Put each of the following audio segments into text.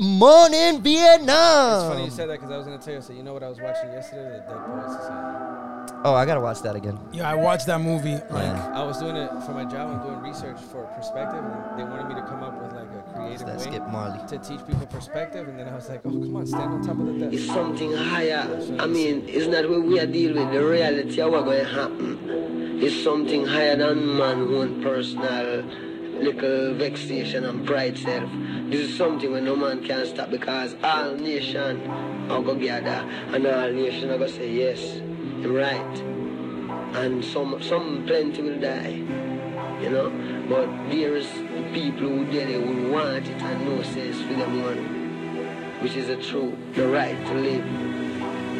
morning, Vietnam. It's funny you said that because I was gonna tell you. So you know what I was watching yesterday? The Dead Poets Society. Oh, I gotta watch that again. Yeah, I watched that movie. Like, Yeah. I was doing it for my job. I'm doing research for perspective, and they wanted me to come up with like a It's creative that way Skip Marley. to teach people perspective. And then I was like, oh come on, stand on top of the desk. It's something higher. I mean, it's not that what we are dealing with, the reality of what's going to happen. It's something higher than man's own personal little vexation and pride self. This is something where no man can stop because all nation are to gather and all nation are to say, yes, I'm right. And some, some plenty will die, you know. But there is people who it, who want it and no says for them one which is the truth, the right to live.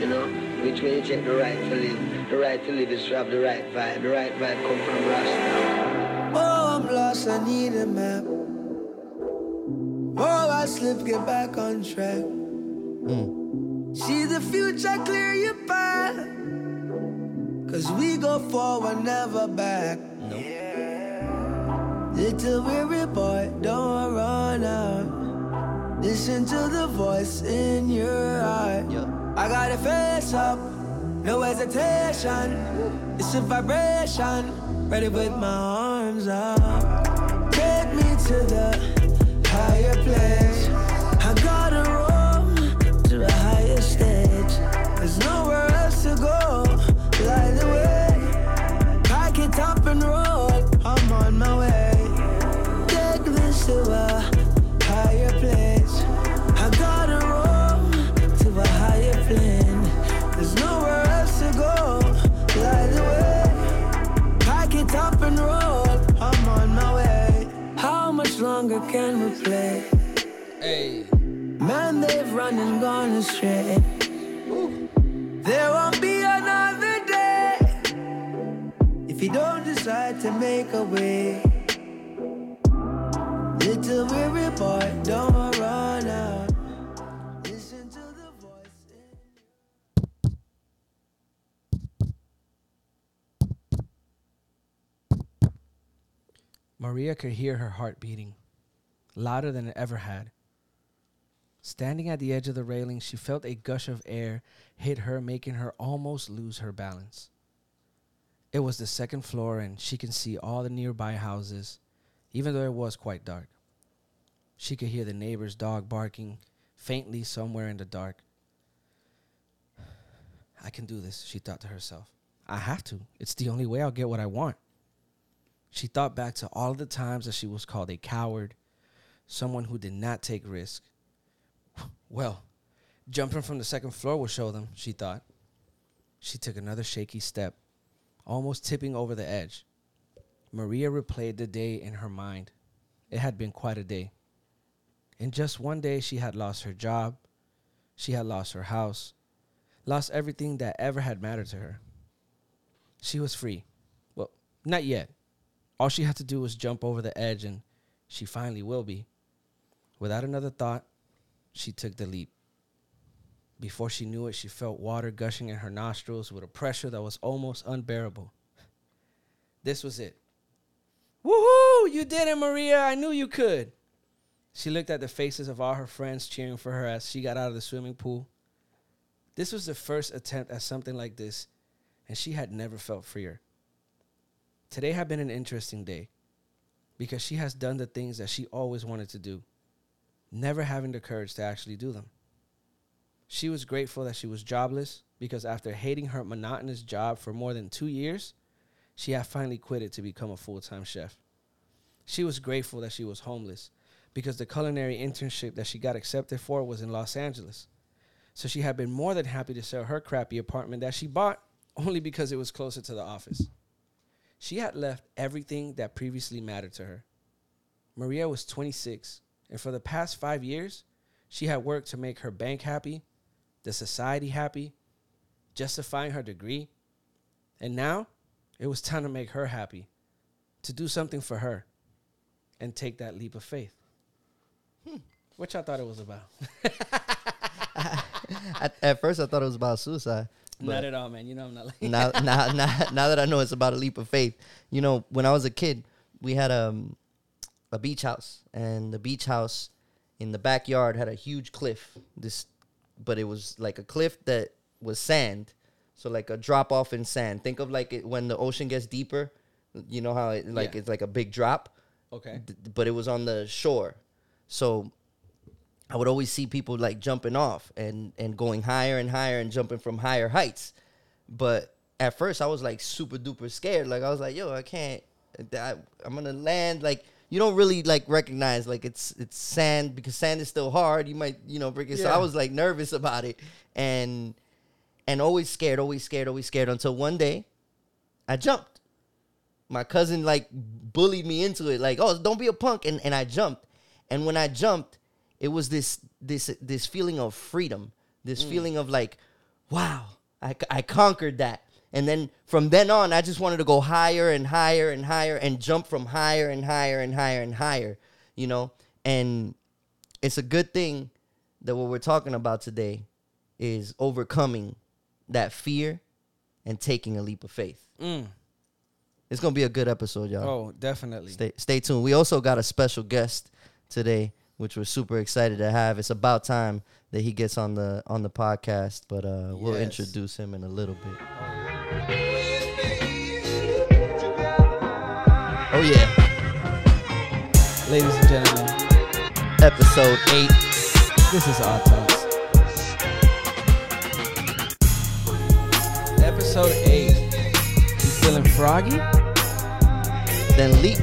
You know, which way you check the right to live. The right to live is to have the right vibe. The right vibe come from Rasta. Oh, I'm lost, I need a map. Oh, I slip, get back on track. Hmm. See the future, clear your path. Cause we go forward, never back. Little weary boy, don't run out. Listen to the voice in your heart. I gotta face up, no hesitation. It's a vibration, ready with my arms up. Take me to the higher place. I gotta roam to a higher longer can we play? Hey, Man, they've run and gone astray. There won't be another day if you don't decide to make a way. Little weary boy, don't run out. Listen to the voice. in- Maria could hear her heart beating, louder than it ever had. Standing at the edge of the railing, she felt a gush of air hit her, making her almost lose her balance. It was the second floor, and she could see all the nearby houses, even though it was quite dark. She could hear the neighbor's dog barking faintly somewhere in the dark. I can do this, she thought to herself. I have to. It's the only way I'll get what I want. She thought back to all the times that she was called a coward, someone who did not take risk. Well, jumping from the second floor will show them, she thought. She took another shaky step, almost tipping over the edge. Maria replayed the day in her mind. It had been quite a day. In just one day, she had lost her job, she had lost her house, lost everything that ever had mattered to her. She was free. Well, not yet. All she had to do was jump over the edge, and she finally will be. Without another thought, she took the leap. Before she knew it, she felt water gushing in her nostrils with a pressure that was almost unbearable. This was it. Woohoo! You did it, Maria. I knew you could. She looked at the faces of all her friends cheering for her as she got out of the swimming pool. This was the first attempt at something like this, and she had never felt freer. Today had been an interesting day because she has done the things that she always wanted to do, never having the courage to actually do them. She was grateful that she was jobless because after hating her monotonous job for more than two years, she had finally quit it to become a full time chef. She was grateful that she was homeless because the culinary internship that she got accepted for was in Los Angeles. So she had been more than happy to sell her crappy apartment that she bought only because it was closer to the office. She had left everything that previously mattered to her. Maria was 26, and for the past five years, she had worked to make her bank happy, the society happy, justifying her degree. And now, it was time to make her happy, to do something for her, and take that leap of faith. Hmm. Which I thought it was about. At, at first, I thought it was about suicide. not at all, man. You know I'm not like now, now, now, now that I know it's about a leap of faith, you know, when I was a kid, we had um, a beach house, and the beach house, in the backyard had a huge cliff. This, but it was like a cliff that was sand, so like a drop off in sand. Think of like it, when the ocean gets deeper. You know how it like Yeah. it's like a big drop Okay. d- but it was on the shore. So I would always see people like jumping off and and going higher and higher and jumping from higher heights. But at first I was like super duper scared. Like I was like, yo, I can't. I, I'm gonna land. Like you don't really like recognize like it's it's sand because sand is still hard. You might you know break it. So I was like nervous about it and and always scared, always scared, always scared until one day I jumped. My cousin like bullied me into it like oh don't be a punk and, and i jumped. And when i jumped it was this this this feeling of freedom this mm. feeling of like wow I, I conquered that and then from then on i just wanted to go higher and higher and higher and jump from higher and higher and higher and higher you know and it's a good thing that what we're talking about today is overcoming that fear and taking a leap of faith Mm. it's gonna be a good episode, y'all. Oh, definitely. Stay stay tuned. We also got a special guest today, which we're super excited to have. It's about time that he gets on the on the podcast, but uh, we'll Yes. introduce him in a little bit. Oh yeah, Ladies and gentlemen, episode eight. this is Odd Talks. Episode 8. You feeling froggy? Then leap.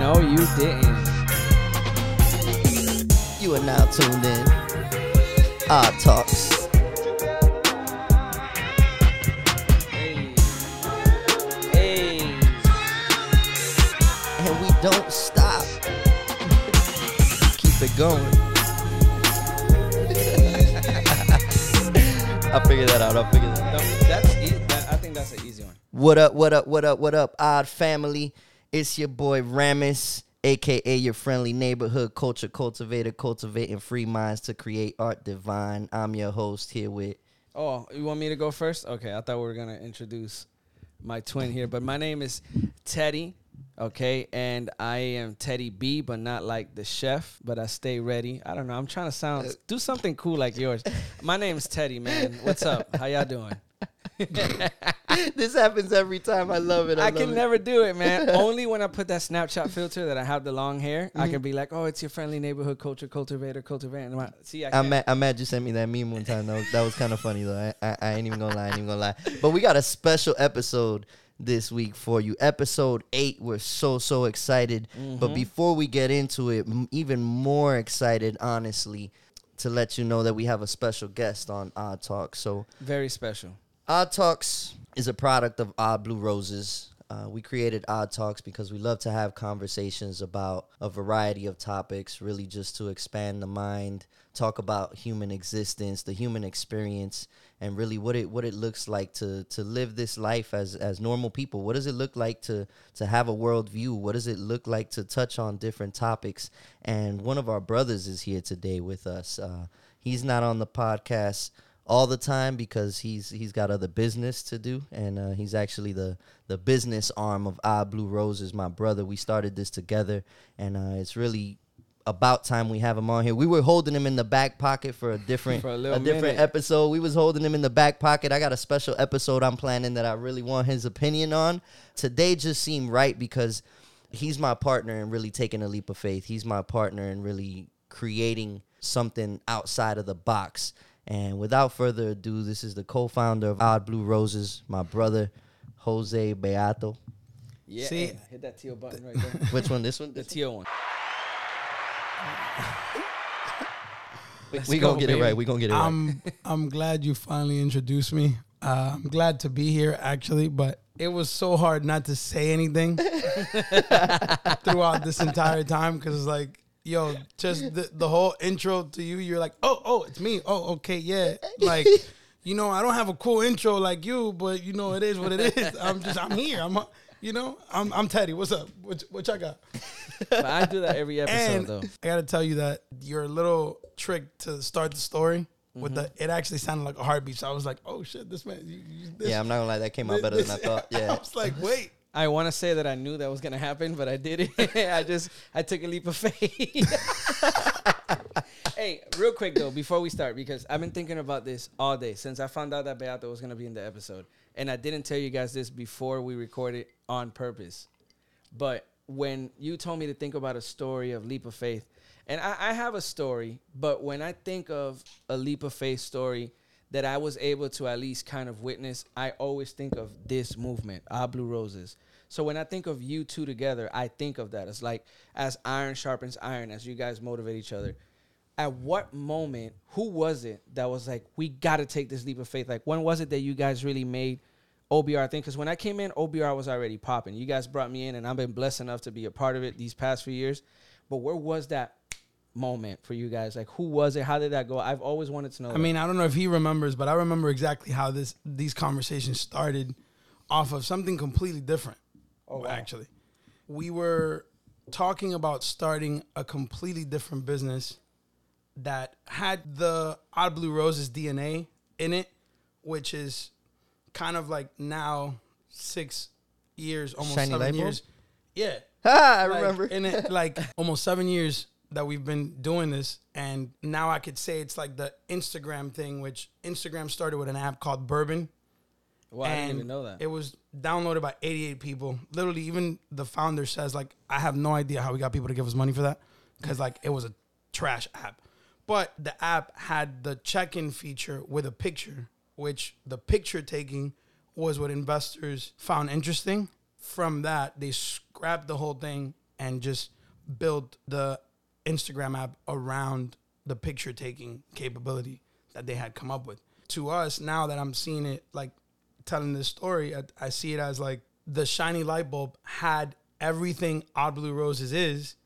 No, you didn't. You are now tuned in. Odd Talks. Going. I'll figure that out. I'll figure that out. No, that's e- that, I think that's an easy one. What up, what up, what up, what up, odd family? It's your boy Ramis, aka your friendly neighborhood culture cultivator, cultivating free minds to create art divine. I'm your host here with Oh, you want me to go first? Okay, I thought we were gonna introduce my twin here, but my name is Teddy. Okay, and I am Teddy B, but not like the chef, but I stay ready. I don't know. I'm trying to sound uh, do something cool like yours. My name's Teddy, man. What's up? How y'all doing? this happens every time. I love it. I, I love can it. never do it, man. Only when I put that Snapchat filter that I have the long hair, I can mm-hmm. be like, "Oh, it's your friendly neighborhood culture cultivator, cultivator." And I'm See, I I'm mad, I'm mad you sent me that meme one time. That was, that was kind of funny though. I, I, I ain't even gonna lie. I ain't even gonna lie. But we got a special episode this week for you. Episode eight. We're so so excited. But before we get into it, m- even more excited, honestly, to let you know that we have a special guest on Odd Talk. So Very special. Odd Talks is a product of Odd Blue Roses. Uh, we created Odd Talks because we love to have conversations about a variety of topics, really just to expand the mind, talk about human existence, the human experience, and really what it what it looks like to to live this life as as normal people. What does it look like to to have a worldview? What does it look like to touch on different topics? And one of our brothers is here today with us. Uh, he's not on the podcast all the time because he's he's got other business to do and uh, he's actually the the business arm of Ah Blue Roses my brother we started this together and uh, it's really about time we have him on here we were holding him in the back pocket for a different For a a, different minute. episode we was holding him in the back pocket I got a special episode I'm planning that I really want his opinion on today just seemed right because he's my partner in really taking a leap of faith he's my partner in really creating something outside of the box and without further ado, this is the co-founder of Odd Blue Roses, my brother, Jose Beato. Yeah. See- hit that teal button right there. Which one? This one? the This teal one. We Let's we go, gonna get it right. We gonna get it right. I'm I'm glad you finally introduced me. Uh, I'm glad to be here actually, but it was so hard not to say anything throughout this entire time because it's like, yo, just the, the whole intro to you, you're like, oh, oh, it's me. Oh, okay, yeah. Like, you know, I don't have a cool intro like you, but you know, it is what it is. I'm just, I'm here. I'm, uh, you know, I'm, I'm Teddy. What's up? What, what y'all got? But I do that every episode And though. I got to tell you that your little trick to start the story with the it actually sounded like a heartbeat. So I was like, oh shit, this man. You, you, this, yeah, I'm not gonna lie. That came out better than I thought. Yeah, I was like, wait, I want to say that I knew that was gonna happen, but I did it. I just I took a leap of faith. hey, real quick though, before we start, because I've been thinking about this all day since I found out that Beato was gonna be in the episode, and I didn't tell you guys this before we recorded on purpose. But when you told me to think about a story of leap of faith, and I, I have a story, but when I think of a leap of faith story that I was able to at least kind of witness, I always think of this movement, Ah Blue Roses. So when I think of you two together, I think of that. It's like as iron sharpens iron, as you guys motivate each other. At what moment, who was it that was like, we got to take this leap of faith? Like, when was it that you guys really made OBR thing? Because when I came in, OBR was already popping. You guys brought me in, and I've been blessed enough to be a part of it these past few years. But where was that moment for you guys? Like, who was it? How did that go? I've always wanted to know. I that. mean, I don't know if he remembers, but I remember exactly how this these conversations started off of something completely different. Oh, wow. Actually, we were talking about starting a completely different business that had the Odd Blue Roses DNA in it, which is kind of like now six years, almost Shiny seven light bulb? years. Yeah, Ah, I like, remember. in it like almost seven years that we've been doing this and now i could say it's like the instagram thing which instagram started with an app called Burbn well, I didn't and even know that. it was downloaded by 88 people literally even the founder says like i have no idea how we got people to give us money for that because like it was a trash app but the app had the check-in feature with a picture which the picture taking was what investors found interesting. From that they scrapped the whole thing and just built the instagram app around the picture taking capability that they had come up with. To us now that i'm seeing it like telling this story, I, I see it as like the shiny light bulb had everything Odd Blue Roses is,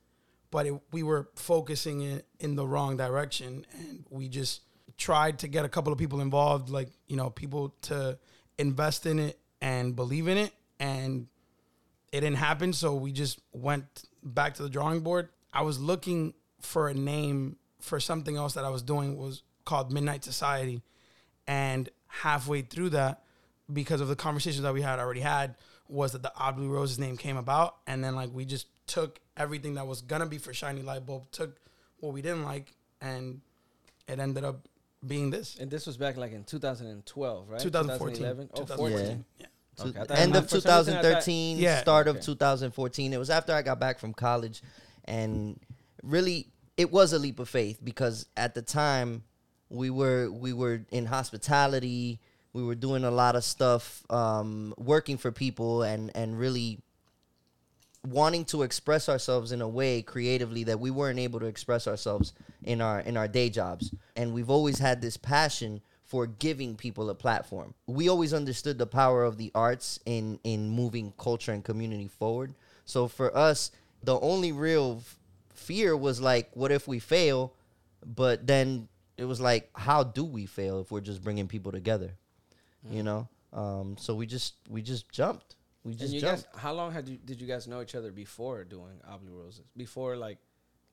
but it, we were focusing it in the wrong direction, and we just tried to get a couple of people involved, like you know, people to invest in it and believe in it, and it didn't happen. So we just went back to the drawing board. I was looking for a name for something else that I was doing was called Midnight Society, and halfway through that, because of the conversations that we had already had, was that the Odd Blue Roses name came about, and then like we just took everything that was gonna be for Shiny Light Bulb, took what we didn't like, and it ended up being this. and this was back like in 2012, right? 2014. 2011? Oh, 2014. 14. Yeah. Okay, I end of for some reason I thought- 2013, Yeah. start of 2014. It was after I got back from college, and really, it was a leap of faith because at the time we were we were in hospitality. We were doing a lot of stuff, um, working for people, and and really wanting to express ourselves in a way creatively that we weren't able to express ourselves in our in our day jobs. And we've always had this passion for giving people a platform. We always understood the power of the arts in in moving culture and community forward. So for us the only real f- fear was like what if we fail? But then it was like how do we fail if we're just bringing people together? You know? Um, so we just we just jumped we And just you jumped guys, how long had you did you guys know each other before doing Odd Blue Roses? Before like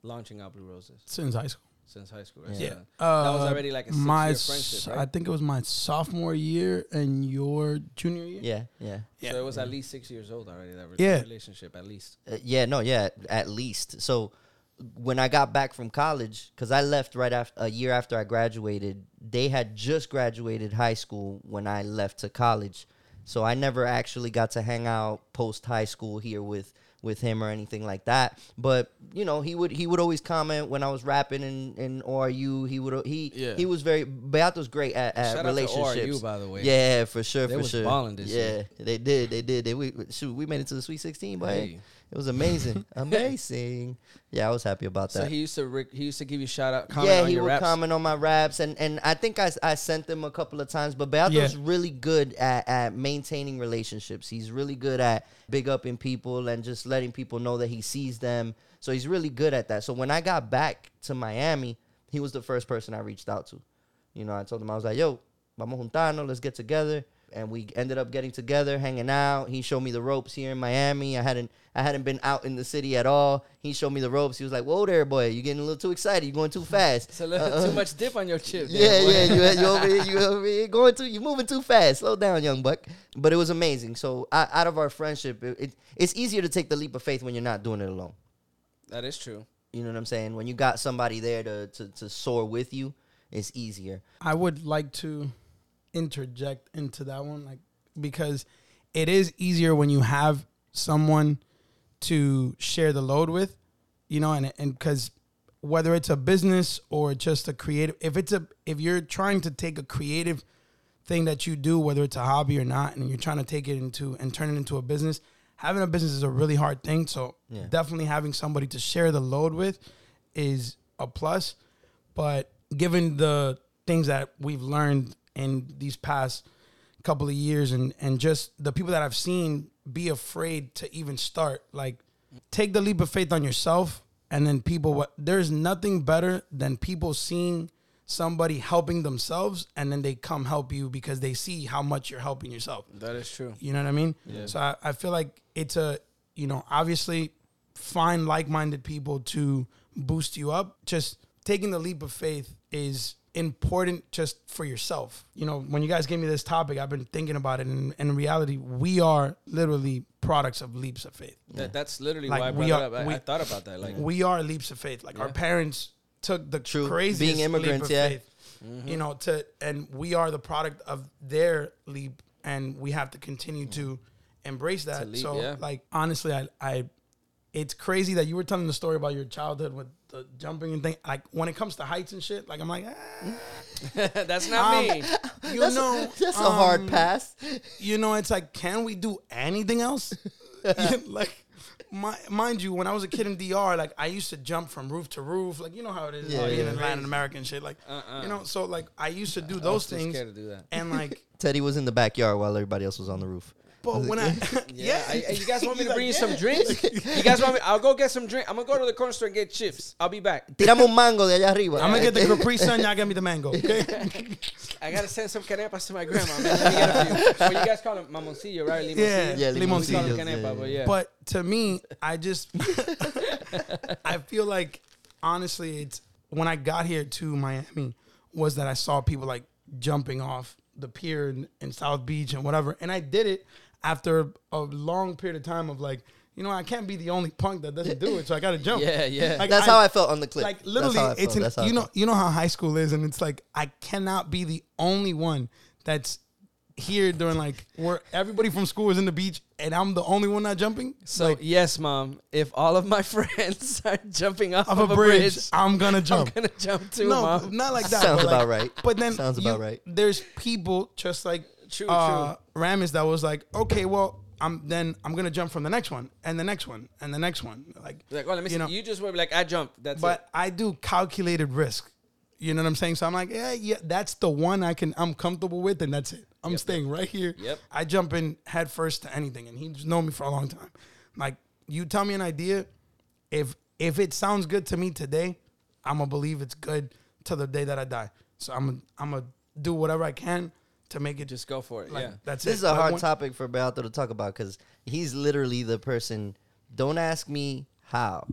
launching Odd Blue Roses Since high school. since high school, right? Yeah. So Uh, that was already like a six my year s- friendship, I think it was my sophomore year and your junior year. yeah yeah Yeah. So it was at least six years old already. That re- Yeah. relationship, at least. Uh, yeah, no, yeah, at least. So when I got back from college, because I left right after a year after I graduated, they had just graduated high school when I left to college. So I never actually got to hang out post high school here with with him or anything like that. But you know, he would he would always comment when I was rapping in in ORU. He would he Yeah. he was very Beato's great at, at Shout relationships. ORU, by the way. Yeah, for sure, They for was sure. balling this yeah, year. they did, they did. They we shoot, we made it to the Sweet Sixteen, but Hey. It was amazing, amazing. Yeah, I was happy about that. So he used to re- he used to give you shout out. Comment yeah, on he your would raps. comment on my raps, and and I think I, I sent them a couple of times. But Beato's Yeah. really good at, at maintaining relationships. He's really good at big upping people and just letting people know that he sees them. So he's really good at that. So when I got back to Miami, he was the first person I reached out to. You know, I told him I was like, "Yo, vamos juntarnos, let's get together." And we ended up getting together, hanging out. He showed me the ropes here in Miami. I hadn't I hadn't been out in the city at all. He showed me the ropes. He was like, "Whoa there, boy, You're getting a little too excited. You're going too fast." It's a little Uh, too much dip on your chip. yeah, there, boy. yeah, you, you over here, you over here going too, you moving too fast. Slow down, young buck. But it was amazing. So I, out of our friendship, it, it, it's easier to take the leap of faith when you're not doing it alone. That is true. You know what I'm saying? When you got somebody there to to, to soar with you, it's easier. I would like to interject into that one, like because it is easier when you have someone to share the load with, you know, and and because whether it's a business or just a creative, if it's a if you're trying to take a creative thing that you do, whether it's a hobby or not, and you're trying to take it into and turn it into a business, having a business is a really hard thing. So Yeah. definitely having somebody to share the load with is a plus. But given the things that we've learned in these past couple of years and and just the people that I've seen be afraid to even start, like take the leap of faith on yourself and then people what there's nothing better than people seeing somebody helping themselves and then they come help you because they see how much you're helping yourself. That is true. You know what I mean? Yeah. So I, I feel like it's a, you know, obviously find like minded people to boost you up. Just taking the leap of faith is important just for yourself. You know, when you guys gave me this topic, I've been thinking about it. And, and in reality, we are literally products of leaps of faith. That, that's literally Like, why I we brought are- it up. I, we- I thought about that. Like, we are leaps of faith. Like our parents took the True. craziest Being leap immigrants, of yeah. faith. You mm-hmm. know, to and we are the product of their leap, and we have to continue to mm. embrace that. leap, so, yeah. like honestly, I, I, it's crazy that you were telling the story about your childhood with the jumping and thing. Like when it comes to heights and shit, like I'm like, ah. that's not Um, me. you that's know, a, that's a hard um, pass. you know, it's like, can we do anything else? like, my, mind you, when I was a kid in DR, like I used to jump from roof to roof, like you know how it is Yeah, being yeah. in Latin American shit. Like, Uh-uh. you know, so like I used to do I was those too things, scared to do that. and like, Teddy was in the backyard while everybody else was on the roof. But when I, Yeah. I, I- you guys want me to bring you some yeah. drinks? You guys want me? I'll go get some drink. I'm gonna go to the corner store and get chips. I'll be back. Tiramos un mango de allá arriba. I'm gonna get the Capri Sun, y'all get me the mango. Okay, I gotta send some canepas to my grandma. Man. Let me get a few. Well, you guys call them mamoncillo, right? Limoncillo. Yeah, Yeah, We call them limoncillos, canepa, yeah, but yeah. yeah. but to me, I just, I feel like honestly, it's when I got here to Miami was that I saw people like jumping off the pier in, in South Beach and whatever, and I did it after a long period of time of like, you know, I can't be the only punk that doesn't do it, so I got to jump. Yeah, yeah. Like, That's how I felt on the clip. like literally it's an, That's how I you know you know how high school is and it's like I cannot be the only one that's here during like where everybody from school is in the beach and I'm the only one not jumping. So like yes, mom. If all of my friends are jumping off off of a bridge, bridge, I'm gonna jump. I'm gonna jump too, no, mom. not like that. Sounds but, like- about right. But then Sounds you- about right. There's people just like True, uh, Ramis that was like, okay, well, I'm then I'm gonna jump from the next one and the next one and the next one. Like, Like, oh, let me you see. know, you just were like, I jumped. That's but I do calculated risk. You know what I'm saying? So I'm like, yeah, yeah, that's the one I can I'm comfortable with, and that's it. I'm staying right here. Yep. I jump in head first to anything, and he's known me for a long time. Like, you tell me an idea, if if it sounds good to me today, I'm gonna believe it's good till the day that I die. So I'm gonna I'm gonna do whatever I can to make it it. just Just go for it. like yeah. that's it. This it. is a Like, hard topic for Beato to talk about because he's literally the person. Don't ask me how.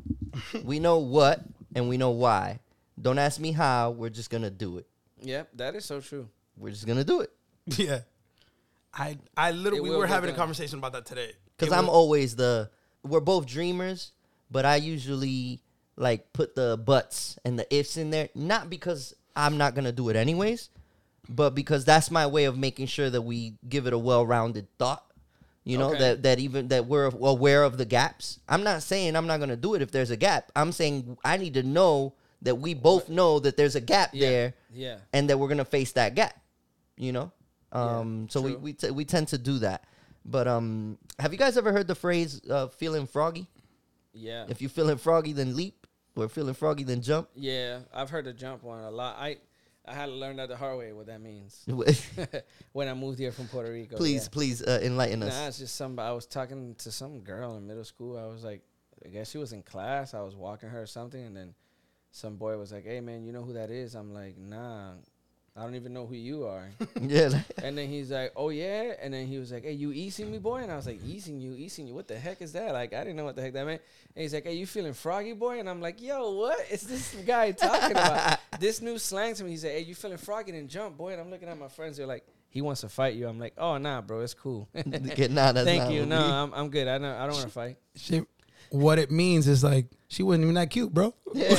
we know what and we know why. Don't ask me how. We're just gonna do it. Yeah, that is so true. We're just gonna do it Yeah. I I literally we were get having a conversation about that today. because I'm was- always the. We're both dreamers, but I usually like put the buts and the ifs in there, not because I'm not gonna do it anyways, but because that's my way of making sure that we give it a well-rounded thought. You know Okay. that that even that we're aware of the gaps. I'm not saying I'm not gonna do it if there's a gap. I'm saying I need to know that we both know that there's a gap Yeah. there, Yeah. and that we're gonna face that gap. You know, um, so we we, t- we tend to do that. But um, have you guys ever heard the phrase uh, "feeling froggy"? Yeah. If you're feeling froggy, then leap, or feeling froggy, then jump. yeah. I've heard the jump one a lot. I I had to learn that the hard way what that means when I moved here from Puerto Rico. please, yeah. please uh, enlighten us. Nah, it's just some. I was talking to some girl in middle school. I was like, I guess she was in class. I was walking her or something, and then some boy was like, "Hey man, you know who that is?" I'm like, "Nah." I don't even know who you are. yeah. like- and then he's like, oh yeah. And then he was like, hey, you easing me, boy? And I was like, easing you, easing you. What the heck is that? Like, I didn't know what the heck that meant. And he's like, hey, you feeling froggy, boy? And I'm like, yo, what is this guy talking about? this new slang to me. He said, hey, you feeling froggy? And jump, boy. And I'm looking at my friends. They're like, he wants to fight you. I'm like, oh nah, bro, it's cool. Get- nah, that's Thank not you. what No, we- I'm, I'm good. I don't I don't want to fight. She, what it means is like she wasn't even that cute, bro. Yeah.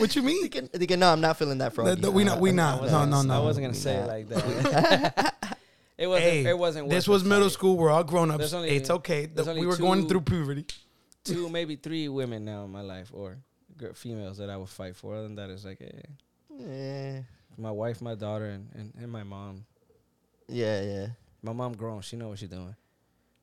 Like what you mean? Thinking, thinking, no, I'm not feeling that froggy. That- that we not- we I- I- not. I No, no, no. I wasn't gonna say it like that. it wasn't. Hey, it wasn't. This was middle fight. school. We're all grown ups. Only- It's okay. The- we were going through puberty. Two, maybe three women now in my life, or gir- females that I would fight for. Other than that, it's like, eh, Yeah, my wife, my daughter, and, and, and my mom. yeah, yeah. My mom grown. She know what she's doing.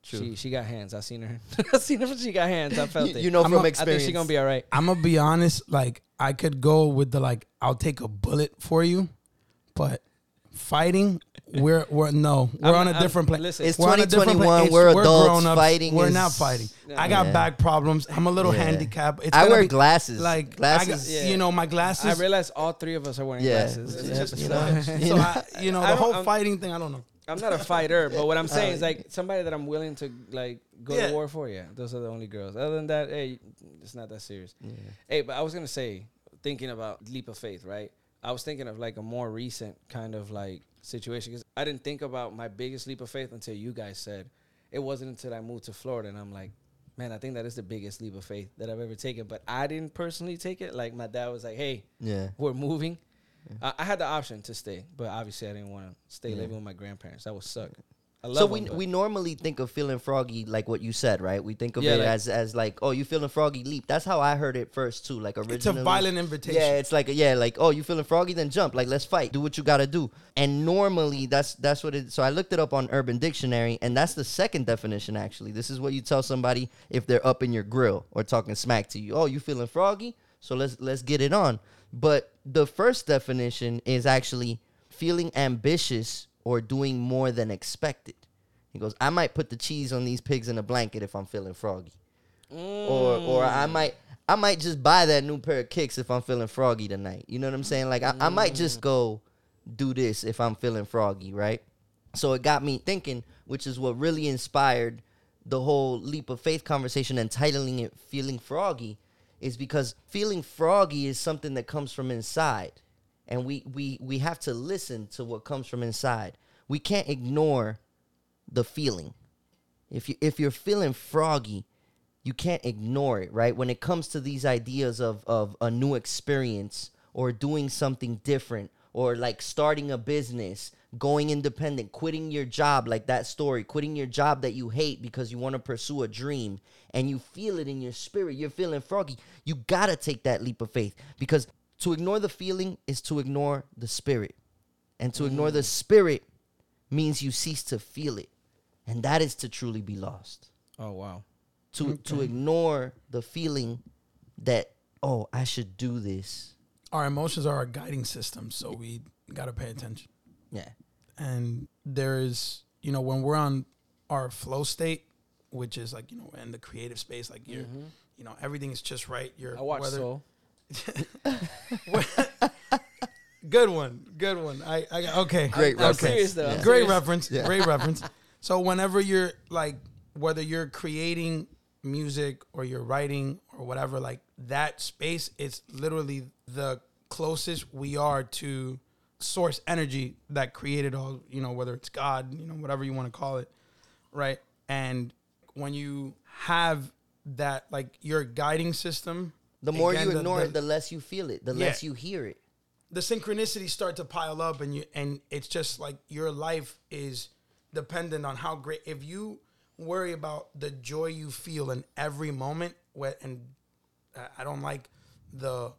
True. She she got hands. I seen her. I seen her. She got hands. I felt You, it. you know I'm from a- I I experience. think she gonna be all right. I'm gonna be honest. Like I could go with the like I'll take a bullet for you, but fighting, we're we're no, we're I'm- on a I'm- different plane. listen, It's We're on a different 2021, plane. we're adults, grown-ups. fighting We're is- not fighting. Yeah. I got Yeah. back problems. I'm a little Yeah. handicapped. It's I wear be, glasses. Like glasses. I got, Yeah. you know, my glasses. I realize all three of us are wearing Yeah. glasses. Just- you know. so I, you know, the whole I'm- fighting thing. I don't know. I'm not a fighter, but what I'm saying is uh, like somebody that I'm willing to like go Yeah. to war for. Yeah, those are the only girls. Other than that, hey, it's not that serious. Yeah. Hey, but I was gonna say, thinking about leap of faith, right? I was thinking of like a more recent kind of like situation because I didn't think about my biggest leap of faith until you guys said. It wasn't until I moved to Florida and I'm like, man, I think that is the biggest leap of faith that I've ever taken. But I didn't personally take it. Like my dad was like, hey, Yeah. we're moving. Uh, I had the option to stay, but obviously I didn't want to stay living with my grandparents. That would suck. I love So we them, we normally think of feeling froggy like what you said, right? We think of Yeah, it like- as as like, oh, you feeling froggy, leap. That's how I heard it first too. Like originally, It's a violent invitation. Yeah, it's like yeah, like oh, you feeling froggy, then jump. Like let's fight. Do what you got to do. And normally that's that's what it. So I looked it up on Urban Dictionary, and that's the second definition. Actually, this is what you tell somebody if they're up in your grill or talking smack to you. Oh, you feeling froggy? So let's let's get it on. But the first definition is actually feeling ambitious or doing more than expected. He goes, I might put the cheese on these pigs in a blanket if I'm feeling froggy. Or or I mm. might I might just buy that new pair of kicks if I'm feeling froggy tonight. You know what I'm saying? Like I, I might just mm. go do this if I'm feeling froggy, right? So it got me thinking, which is what really inspired the whole leap of faith conversation and titling it feeling froggy is because feeling froggy is something that comes from inside. And we we we have to listen to what comes from inside. We can't ignore the feeling. If you if you're feeling froggy you can't ignore it right? When it comes to these ideas of of a new experience or doing something different or like starting a business going independent quitting your job like that story quitting your job that you hate because you want to pursue a dream and you feel it in your spirit you're feeling froggy you got to take that leap of faith because to ignore the feeling is to ignore the spirit and to ignore the mm. spirit means you cease to feel it and that is to truly be lost Oh wow. to to ignore the feeling that oh I should do this. Our emotions are our guiding system, so we gotta pay attention. Yeah. and there is you know when we're on our flow state which is like you know in the creative space like you're you know everything is just right you're Mm-hmm. I watch whether- Soul. good one good one i i got- okay Great I'm reference. serious though. I'm great serious. reference Yeah. great reference so whenever you're like whether you're creating music or you're writing or whatever like that space it's literally the closest we are to source energy that created all you know whether it's god you know whatever you want to call it right and when you have that like your guiding system The more again, you ignore the- it, the less you feel it, the Yeah. less you hear it. the synchronicities start to pile up and you and it's just like your life is dependent on how great if you worry about the joy you feel in every moment what and I- i don't like the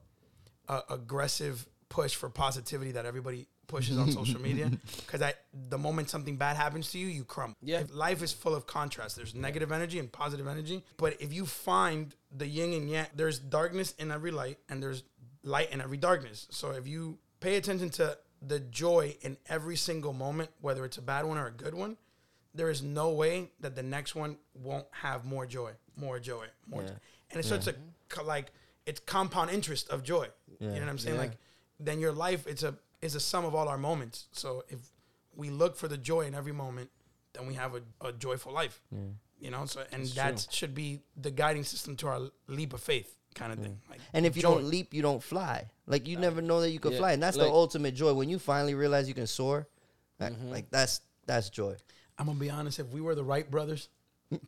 uh, aggressive push for positivity that everybody pushes on social media because I the moment something bad happens to you, you crumble. Yeah. If life is full of contrast. There's negative energy and positive energy, but if you find the yin and yang, there's darkness in every light and there's light in every darkness. So if you pay attention to the joy in every single moment, whether it's a bad one or a good one, there is no way that the next one won't have more joy, more joy, more. Yeah. joy. And it's such a like it's compound interest of joy. You know what I'm saying? Yeah. Like then your life it's a is a sum of all our moments. So if we look for the joy in every moment, then we have a, a joyful life. You know, so and that should be the guiding system to our leap of faith kind of thing. Like And if you joy. don't leap, you don't fly. Like you never know that you can Yeah, fly, and that's like- the ultimate joy when you finally realize you can soar. Like, Mm-hmm. like that's that's joy. I'm gonna be honest. If we were the Wright brothers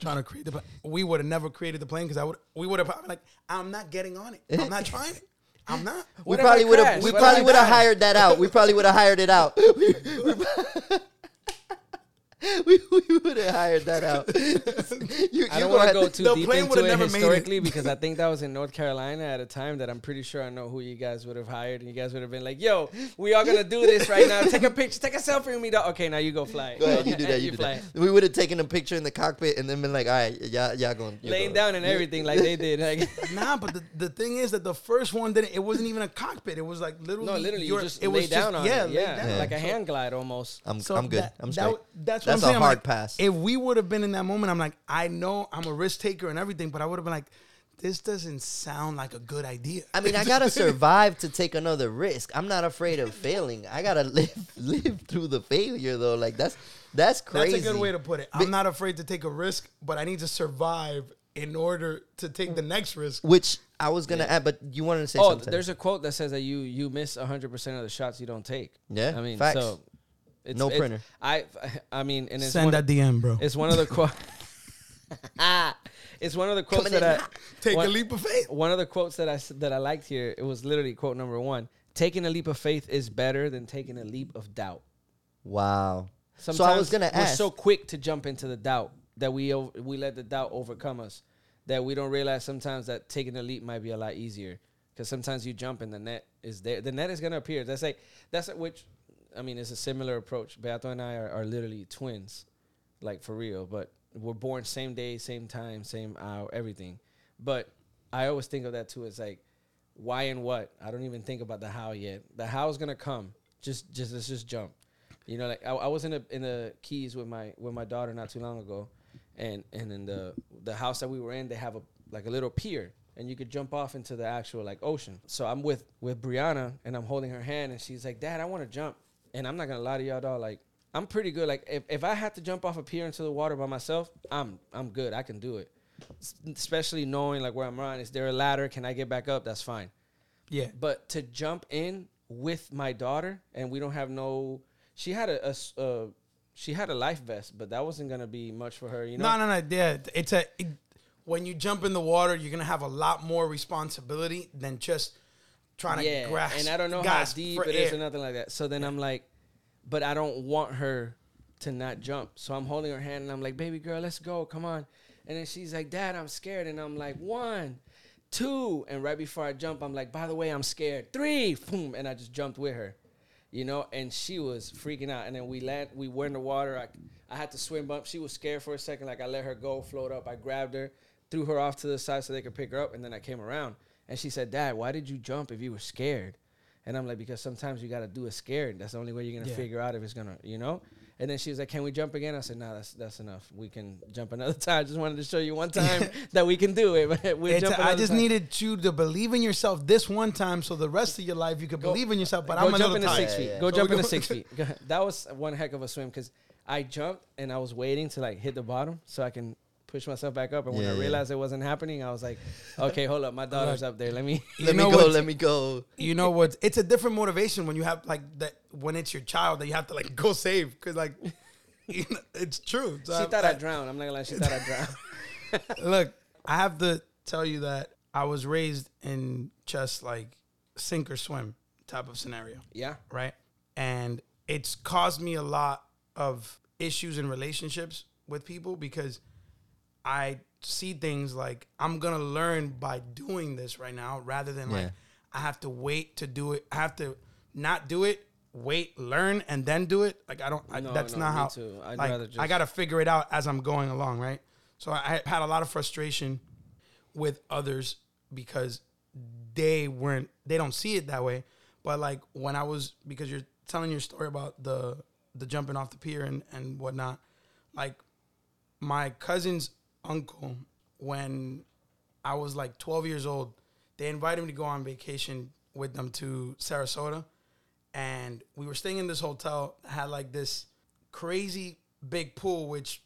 trying to create the, plane, we would have never created the plane because I would. We would have like, I'm not getting on it. I'm not trying it. I'm not. We What probably would have. crash? We What probably would have die? hired that out. We probably would have hired it out. we we would have hired that out. you, I don't want to go too the deep plane into it never made it. historically because I think that was in North Carolina at a time that I'm pretty sure I know who you guys would have hired, and you guys would have been like, "Yo, we are gonna do this right now. Take a picture, take a selfie with me. Dog. Okay, now you go fly. Go ahead, you do that. You, do fly. that. We would have taken a picture in the cockpit and then been like, "All right, y'all, y'all going Laying down and everything like they did. Like, Nah, but the, the thing is that the first one didn't. It wasn't even a cockpit. It was like literally. no, literally, you just it lay was down just, on yeah, it. lay Yeah, down. like a hand glide almost. I'm So I'm good. that- I'm straight. w- that's what That's I'm a saying. hard like, pass. If we would have been in that moment, I'm like, I know I'm a risk taker and everything, but I would have been like, this doesn't sound like a good idea. I mean, I gotta survive to take another risk. I'm not afraid of failing. I gotta live live through the failure though. Like that's that's crazy. That's a good way to put it. I'm not afraid to take a risk, but I need to survive in order to take the next risk. Which I was gonna add, but you wanted to say Oh, something. there's a quote that says that you you miss 100 percent of the shots you don't take. Yeah, I mean, facts. so it's, No it's- printer. I I mean, and it's Send one, that DM, bro. It's one of the quotes. it's one of the quotes Coming that I. Take one, a leap of faith. One of the quotes that I s- that I liked here. It was literally quote number one: "Taking a leap of faith is better than taking a leap of doubt." wow. Sometimes so I was gonna we're ask. so quick to jump into the doubt that we we let the doubt overcome us that we don't realize sometimes that taking a leap might be a lot easier because sometimes you jump and the net is there. The net is gonna appear. That's like that's which I mean it's a similar approach. Beato and I are, are literally twins, like for real. But we're born same day, same time, same hour, everything. But I always think of that too. It's like why and what. I don't even think about the how yet. The how is gonna come. Just just let's just jump. You know, like I, I was in the in the Keys with my with my daughter not too long ago, and and in the the house that we were in, they have a like a little pier, and you could jump off into the actual like ocean. So I'm with with Brianna, and I'm holding her hand, and she's like, "Dad, I want to jump." And I'm not gonna lie to y'all, dog. Like I'm pretty good. Like if, if I had to jump off a pier into the water by myself, I'm I'm good. I can do it. S- Especially knowing like where I'm running. Is there a ladder? Can I get back up? That's fine. Yeah. But to jump in with my daughter and we don't have no, she had a uh, she had a life vest, but that wasn't gonna be much for her, you know. No, no, no. Yeah, it's a. It, when you jump in the water, you're gonna have a lot more responsibility than just trying yeah, to grasp. and I don't know how deep it is air. or nothing like that. So then I'm like, but I don't want her to not jump. So I'm holding her hand and I'm like, baby girl, let's go, come on. And then she's like, Dad, I'm scared. And I'm like, one, two, and right before I jump, I'm like, by the way, I'm scared. Three, boom, and I just jumped with her, you know. And she was freaking out. And then we land, we were in the water. I, I had to swim up. She was scared for a second. Like I let her go, float up. I grabbed her, threw her off to the side so they could pick her up, and then I came around. And she said, Dad, why did you jump if you were scared? And I'm like, because sometimes you got to do it scared. That's the only way you're gonna Yeah. figure out if it's gonna, you know. And then she was like, "Can we jump again?" I said, "No, that's that's enough. We can jump another time. Just wanted to show you one time that we can do it. But we'll jump a- I just time. needed you to believe in yourself this one time, so the rest of your life you could Go- believe in yourself. But go I'm gonna jump another into time. six feet. yeah. Go So jump we into six feet. That was one heck of a swim because I jumped and I was waiting to like hit the bottom so I can push myself back up. And when Yeah, I yeah. realized it wasn't happening, I was like, "Okay, hold up, my daughter's up there. Let me." Let me go. Let me go. You know what? It's a different motivation when you have like that when it's your child that you have to like go save because like you know, it's true. So she I- thought I- I drowned. I'm not gonna lie. She thought I drowned. Look, I have to tell you that I was raised in just like sink or swim type of scenario, yeah. right? And it's caused me a lot of issues in relationships with people because I see things like I'm gonna learn by doing this right now rather than Yeah. like I have to wait to do it. I have to not do it, wait, learn, and then do it. Like I don't. I, No, that's no, not how. too. I'd like rather I gotta figure it out as I'm going along, right? So I had a lot of frustration with others because they weren't they don't see it that way. But like when I was because you're telling your story about the the jumping off the pier and, and whatnot, like my cousin's uncle, when I was like 12 years old, they invited me to go on vacation with them to Sarasota. and we were staying in this hotel that had like this crazy big pool, which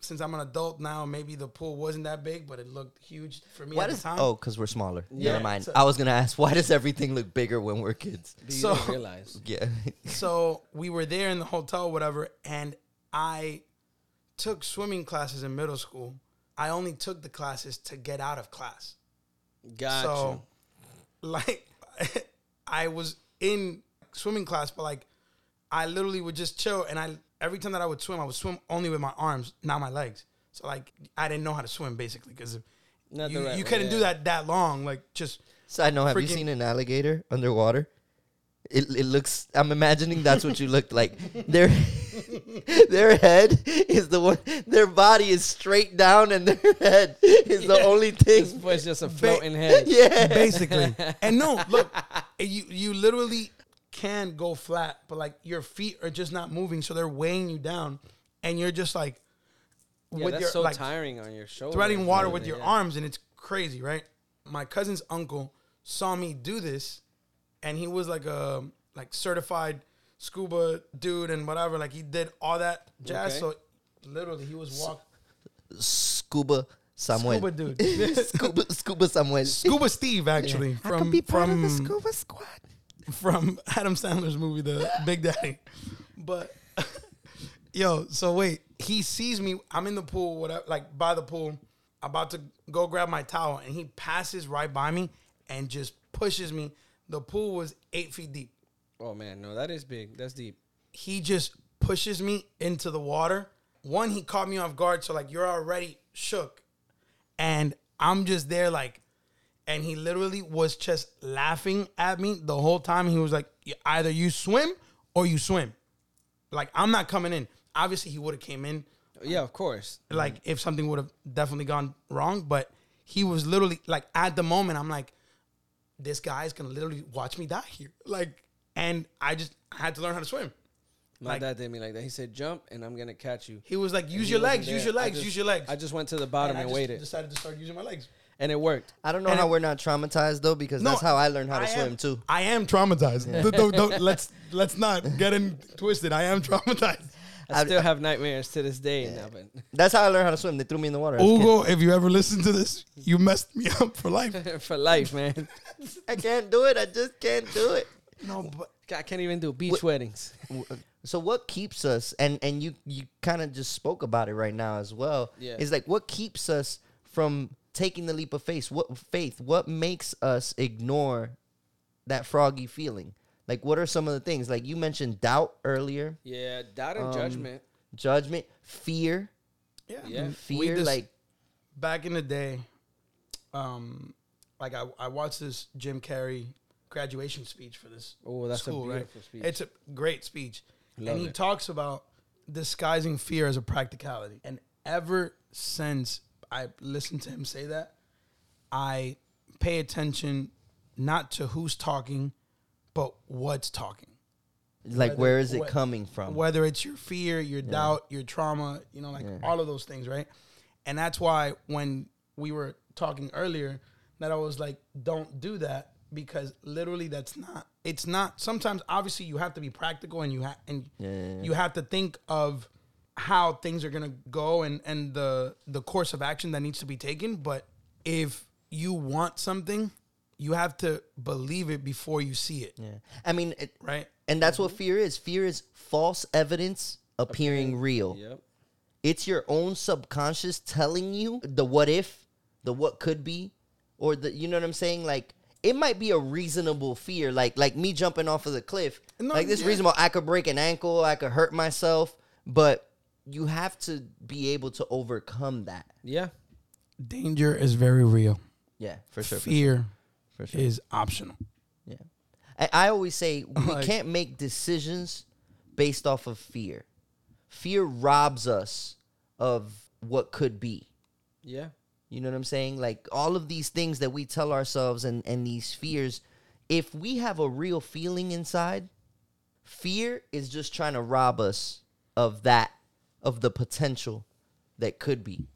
since I'm an adult now, maybe the pool wasn't that big, but it looked huge for me Why at does the time. oh, because we're smaller. Yeah, Never mind. so- I was gonna ask why does everything look bigger when we're kids? Do you So- don't realize? Yeah. so we were there in the hotel, whatever, and I took swimming classes in middle school. I only took the classes to get out of class. Gotcha. So, like, I was in swimming class, but like, I literally would just chill, and I every time that I would swim, I would swim only with my arms, not my legs. So like, I didn't know how to swim basically because you, right you way, couldn't do that that long. Like, just Side note: Have you seen an alligator underwater? It it looks. I'm imagining that's what you looked like. Their their head is the one. Their body is straight down, and their head is the only thing. This thing. was just a floating head. Yeah. basically. and no, look, you you literally can go flat, but like your feet are just not moving, so they're weighing you down, and you're just like Yeah, that's your so like tiring on your shoulders. threading water man. with your Yeah. arms, and it's crazy, right? My cousin's uncle saw me do this, and he was like a like certified scuba dude and whatever. Like he did all that jazz. Okay. So literally, he was walking Scuba Samuel. scuba dude, scuba Scuba Samuel. scuba Steve actually from from the scuba squad. from Adam Sandler's movie, The Big Daddy. But yo, so wait, he sees me. I'm in the pool, whatever, like by the pool, about to go grab my towel, and he passes right by me and just pushes me. The pool was eight feet deep. Oh man, no, that is big. That's deep. He just pushes me into the water. One, he caught me off guard, so like you're already shook, and I'm just there like, and he literally was just laughing at me the whole time. He was like, either you swim or you swim. Like I'm not coming in. Obviously, he would have came in. Yeah, of course. Like if something would have definitely gone wrong, but he was literally like at the moment. I'm like, this guy's gonna literally watch me die here. Like, and I just had to learn how to swim. My Like- dad did me like that. He said, "Jump, and I'm gonna catch you." He was like, use your legs, use your legs, just- use your legs. I just went to the bottom I and, just waited, Decided to start using my legs. and it worked. I don't know And how it- we're not traumatized though, because that's how I learned how to I swim am- too. I am traumatized. Don't- don't- don't- let's let's not get in twisted. I am traumatized. I I- still have nightmares to this day. Now, but That's how I learned how to swim. They threw me in the water. as a kid. Hugo, if you ever listen to this, you messed me up for life. for life, man. I can't do it. I just can't do it. No, but I can't even do beach What- weddings. So what keeps us and and you you kind of just spoke about it right now as well. Yeah. Is like what keeps us from taking the leap of faith? What faith? What makes us ignore that froggy feeling? Like what are some of the things? Like you mentioned doubt earlier, Yeah, doubt and Um, judgment. judgment, fear, yeah, Yeah. fear just- like back in the day, um, like I, I watched this Jim Carrey graduation speech for this. Oh, that's a school, right? beautiful speech. It's a great speech, Love and he it. talks about disguising fear as a practicality. And ever since I listened to him say that, I pay attention not to who's talking, but what's talking. like whether- where is it what- coming from? Whether it's your fear, your doubt, your trauma, you know, like Yeah. all of those things, right? And that's why when we were talking earlier, that I was like, don't do that because literally that's not. It's not. Sometimes, obviously, you have to be practical and you have and Yeah, yeah, yeah. you have to think of how things are gonna go and and the the course of action that needs to be taken. But if you want something, you have to believe it before you see it, yeah. I mean, it, right? and that's what fear is. Fear is false evidence appearing real. Yep. It's your own subconscious telling you the what if, the what could be, or the you know what I'm saying? Like it might be a reasonable fear, like like me jumping off of the cliff. No, like this yeah. reasonable. I could break an ankle, I could hurt myself, but you have to be able to overcome that. Yeah. Danger is very real. Yeah, for sure. for Fear sure, for sure. is optional. Yeah. I, I always say we Like- can't make decisions based off of fear. Fear robs us of what could be. Yeah. You know what I'm saying? Like all of these things that we tell ourselves and, and these fears, if we have a real feeling inside, fear is just trying to rob us of that, of the potential that could be.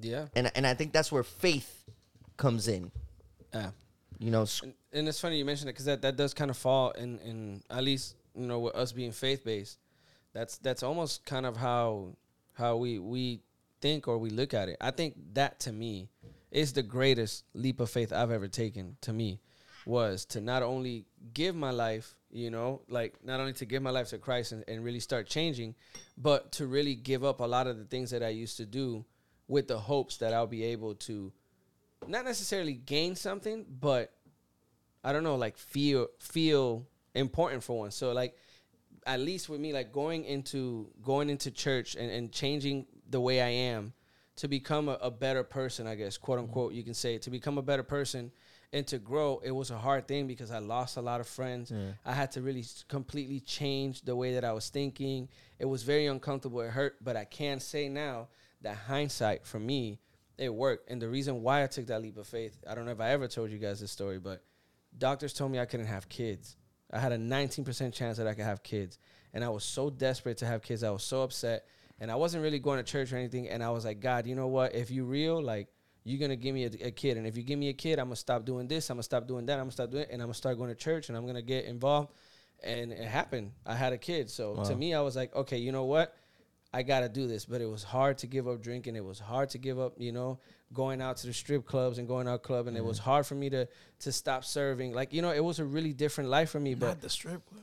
Yeah. And and I think that's where faith comes in. Yeah. You know, And, and it's funny you mentioned it because that, that does kind of fall in, in at least you know, with us being faith based, that's that's almost kind of how how we we think or we look at it. I think that to me is the greatest leap of faith I've ever taken. To me, was to not only give my life, you know, like not only to give my life to Christ and, and really start changing, but to really give up a lot of the things that I used to do with the hopes that I'll be able to not necessarily gain something, but I don't know, like feel feel important for one. So like at least with me, like going into going into church and, and changing the way I am to become a, a better person, I guess, quote mm-hmm. unquote, you can say, to become a better person and to grow, it was a hard thing because I lost a lot of friends. I had to really completely change the way that I was thinking. It was very uncomfortable. It hurt, but I can say now that hindsight for me, it worked. And the reason why I took that leap of faith, I don't know if I ever told you guys this story, but doctors told me I couldn't have kids. I had a 19% chance that I could have kids. And I was so desperate to have kids. I was so upset. And I wasn't really going to church or anything. And I was like, God, you know what? If you real, like, you're going to give me a, a kid. And if you give me a kid, I'm going to stop doing this. I'm going to stop doing that. I'm going to stop doing it. And I'm going to start going to church and I'm going to get involved. And it happened. I had a kid. So to me, I was like, okay, you know what? I got to do this. But it was hard to give up drinking. It was hard to give up, you know, going out to the strip clubs and going out club. And it was mm. hard for me to to stop serving. Like, you know, it was a really different life for me. But Not the strip club.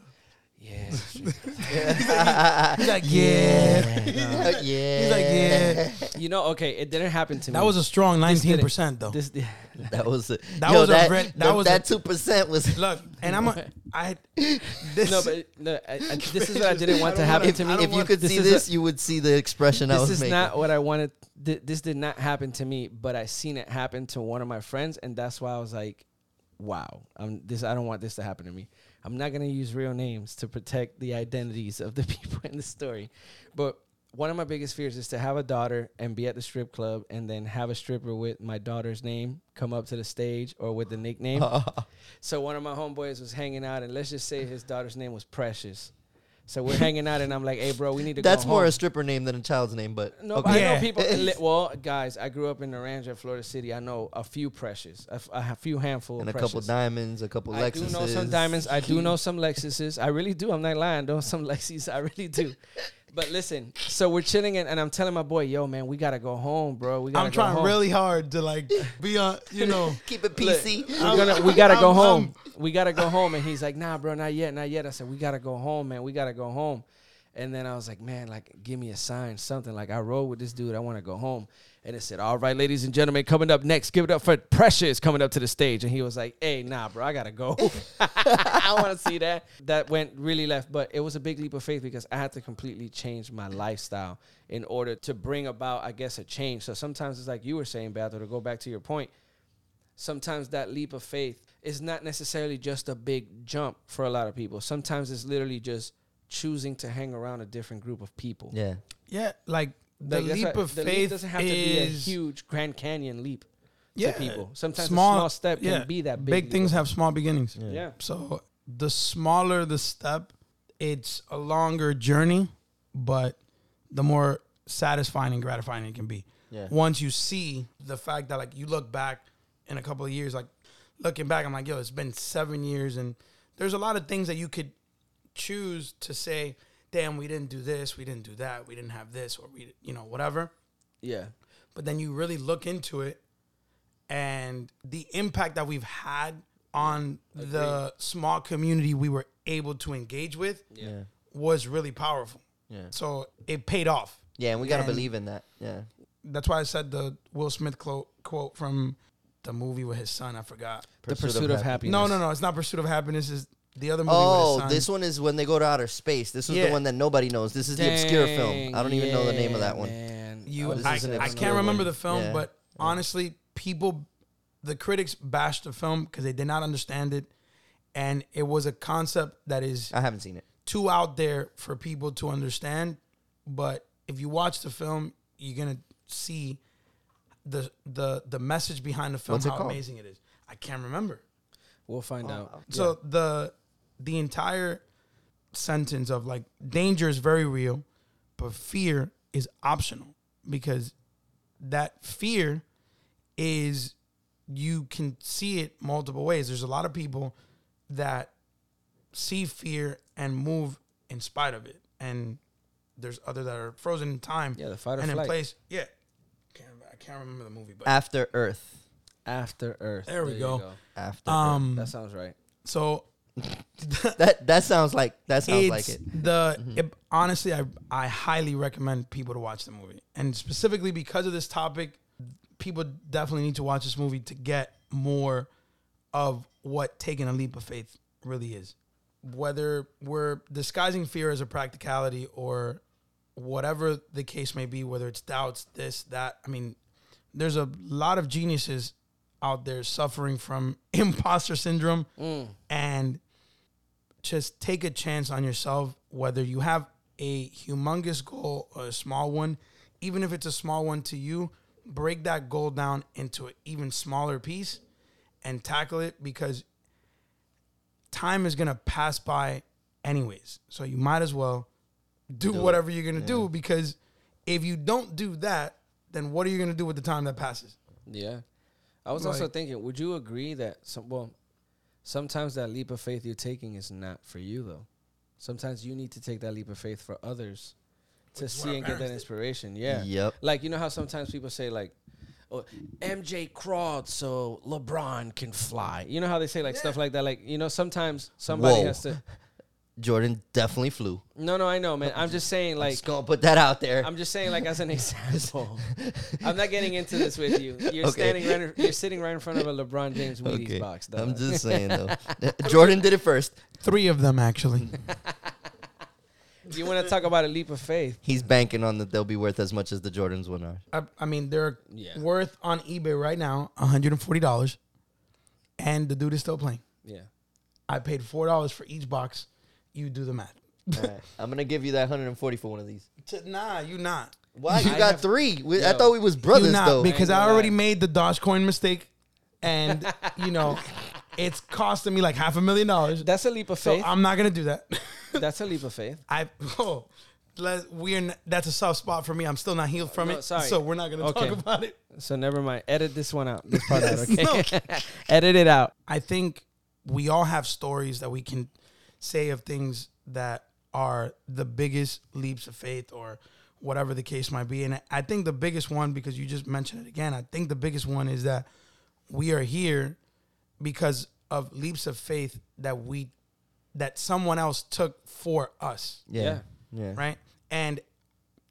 yeah. He's like, yeah. yeah. He's like, yeah. you know, okay, it didn't happen to me. That was a strong This didn't- nineteen percent though. This, That was a, That yo, was a that, very- that that, was that a- two percent was. Look, and I'm a, I. This, no, but no, I, I, this is what I didn't want I to happen wanna- to me. I If you could this see is a- this, you would see the expression I this was is making. not what I wanted. Th- this did not happen to me, but I seen it happen to one of my friends, and that's why I was like, "Wow, I'm this. I don't want this to happen to me. I'm not gonna use real names to protect the identities of the people in the story." But one of my biggest fears is to have a daughter and be at the strip club, and then have a stripper with my daughter's name come up to the stage or with the nickname. So one of my homeboys was hanging out, and let's just say his daughter's name was Precious. So we're hanging out, and I'm like, "Hey, bro, we need to." That's go more home. a stripper name than a child's name, but No, okay. but I know people. li- well, guys, I grew up in Naranja, Florida City. I know a few precious, a, f- a few handful, and a of couple diamonds, a couple Lexuses. I Lexuses. do know some diamonds. I do know some Lexuses. I really do. I'm not lying. I know some Lexus. I really do. But listen, so we're chilling, and, and I'm telling my boy, "Yo, man, we gotta go home, bro. We gotta I'm go trying home. really hard to like be on. You know, Keep it PC. we're gonna, we gotta go I'm- home. We gotta go home. And he's like, nah, bro, not yet, not yet. I said, we gotta go home, man. We gotta go home. And then I was like, man, like, give me a sign, something. Like, I rode with this dude. I want to go home. And it said, all right, ladies and gentlemen, coming up next, give it up for Precious coming up to the stage. And he was like, hey, nah, bro, I gotta go. I want to see that. That went really left, but it was a big leap of faith because I had to completely change my lifestyle in order to bring about, I guess, a change. So sometimes it's like you were saying, Beto, to go back to your point sometimes that leap of faith is not necessarily just a big jump for a lot of people. Sometimes it's literally just choosing to hang around a different group of people. Yeah. yeah, like the Like, leap why of the faith leap doesn't have to be a is- huge Grand Canyon leap yeah, to people. Sometimes small- a small step can be that big. Big leap things of- have small beginnings. Yeah. So the smaller the step, it's a longer journey, but the more satisfying and gratifying it can be. Yeah. Once you see the fact that like you look back in a couple of years, like looking back, I'm like, yo, it's been seven years, and there's a lot of things that you could choose to say, damn, we didn't do this, we didn't do that, we didn't have this, or we, you know, whatever. Yeah. But then you really look into it, and the impact that we've had on the small community we were able to engage with Yeah. was really powerful. Yeah. So it paid off. Yeah, and we gotta believe in that. Yeah. That's why I said the Will Smith quote, quote from the movie with his son. I forgot. The pursuit of happiness. No, no, no. It's not Pursuit of Happiness. Is the other movie with Oh, his son. this one is when they go to outer space. This is Yeah. the one that nobody knows. This is the obscure film. I don't even know the name of that one. Man. You, Oh, this I, is an I obscure can't remember one. the film, Yeah. but honestly, people, the critics bashed the film because they did not understand it, and it was a concept that is I haven't seen it. too out there for people to understand. But if you watch the film, you're gonna see the the the message behind the film, What's it how called? amazing it is. I can't remember. We'll find oh, out. So the the entire sentence of like danger is very real, but fear is optional because that fear is you can see it multiple ways. There's a lot of people that see fear and move in spite of it. And there's other that are frozen in time. Yeah, the fight or and in place. Yeah, can't, I can't remember the movie, but After Earth. After Earth. There we you go. After um, That sounds right. so Earth. That that sounds like that sounds it's like it. the mm-hmm. it- honestly, I I highly recommend people to watch the movie, and specifically because of this topic, people definitely need to watch this movie to get more of what taking a leap of faith really is. Whether we're disguising fear as a practicality or whatever the case may be, whether it's doubts, this, that. I mean, there's a lot of geniuses out there suffering from imposter syndrome mm. and just take a chance on yourself, whether you have a humongous goal or a small one, even if it's a small one to you, break that goal down into an even smaller piece and tackle it because time is gonna pass by anyways. So you might as well do, whatever you're gonna do because if you don't do that, then what are you gonna do with the time that passes? Yeah. I was also thinking, would you agree that some well, sometimes that leap of faith you're taking is not for you though. Sometimes you need to take that leap of faith for others to Which see and get that parents did. inspiration. Yeah. Yep. Like you know how sometimes people say like oh, MJ crawled so LeBron can fly. You know how they say like stuff like that like you know sometimes somebody Whoa. has to Jordan definitely flew. No, no, I know, man. I'm just saying like Just gonna put that out there. I'm just saying, like as an example. I'm not getting into this with you. You're Okay. standing right. in- You're sitting right in front of a LeBron James Wheaties okay. box. I'm just saying though. Jordan did it first. Three of them actually. you want to talk about a leap of faith? He's banking on that they'll be worth as much as the Jordans one are. I, I mean, they're Yeah. worth on eBay right now $140, and the dude is still playing. Yeah. I paid four dollars for each box. You do the math. All right. I'm gonna give you that 140 for one of these. T- Nah, you not. Why? You I got have- three. We, I Yo. thought we was brothers you not though. because I I already lie. made the Dogecoin mistake, and you know, it's costing me like half a million dollars. That's a leap of So faith. I'm not gonna do that. That's a leap of faith. I oh, let, we're n- that's a soft spot for me. I'm still not healed from No, it, sorry. so we're not gonna Okay. talk about it. So never mind. Edit this one out. This part out. Okay. Edit it out. I think we all have stories that we can say of things that are the biggest leaps of faith or whatever the case might be. And I think the biggest one, because you just mentioned it again, I think the biggest one is that we are here because of leaps of faith that we that someone else took for us yeah. Yeah. right? And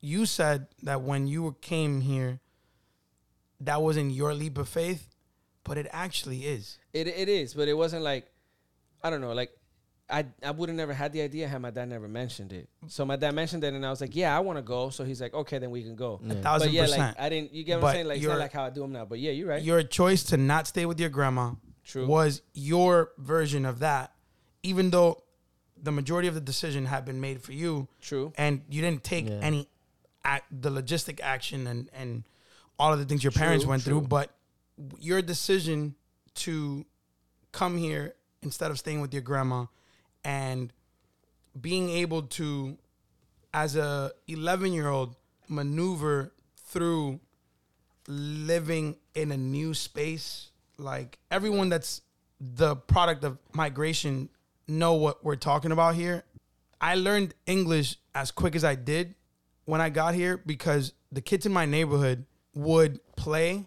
you said that when you came here, that wasn't your leap of faith, but it actually is. It it is, but it wasn't like I don't know, like I I would have never had the idea had my dad never mentioned it. So my dad mentioned it, and I was like, yeah, I want to go. So he's like, okay, then we can go. A thousand But yeah, percent. like I didn't. You get what But I'm saying? Like it's not like how I do them now. But yeah, you're right. Your choice to not stay with your grandma True. was your version of that, even though the majority of the decision had been made for you. True. And you didn't take Yeah. any act, the logistic action and and all of the things your parents went true. through, but your decision to come here instead of staying with your grandma and being able to as a 11 year old maneuver through living in a new space. Like everyone that's the product of migration know what we're talking about here. I learned english as quick as i did when i got here because the kids in my neighborhood would play.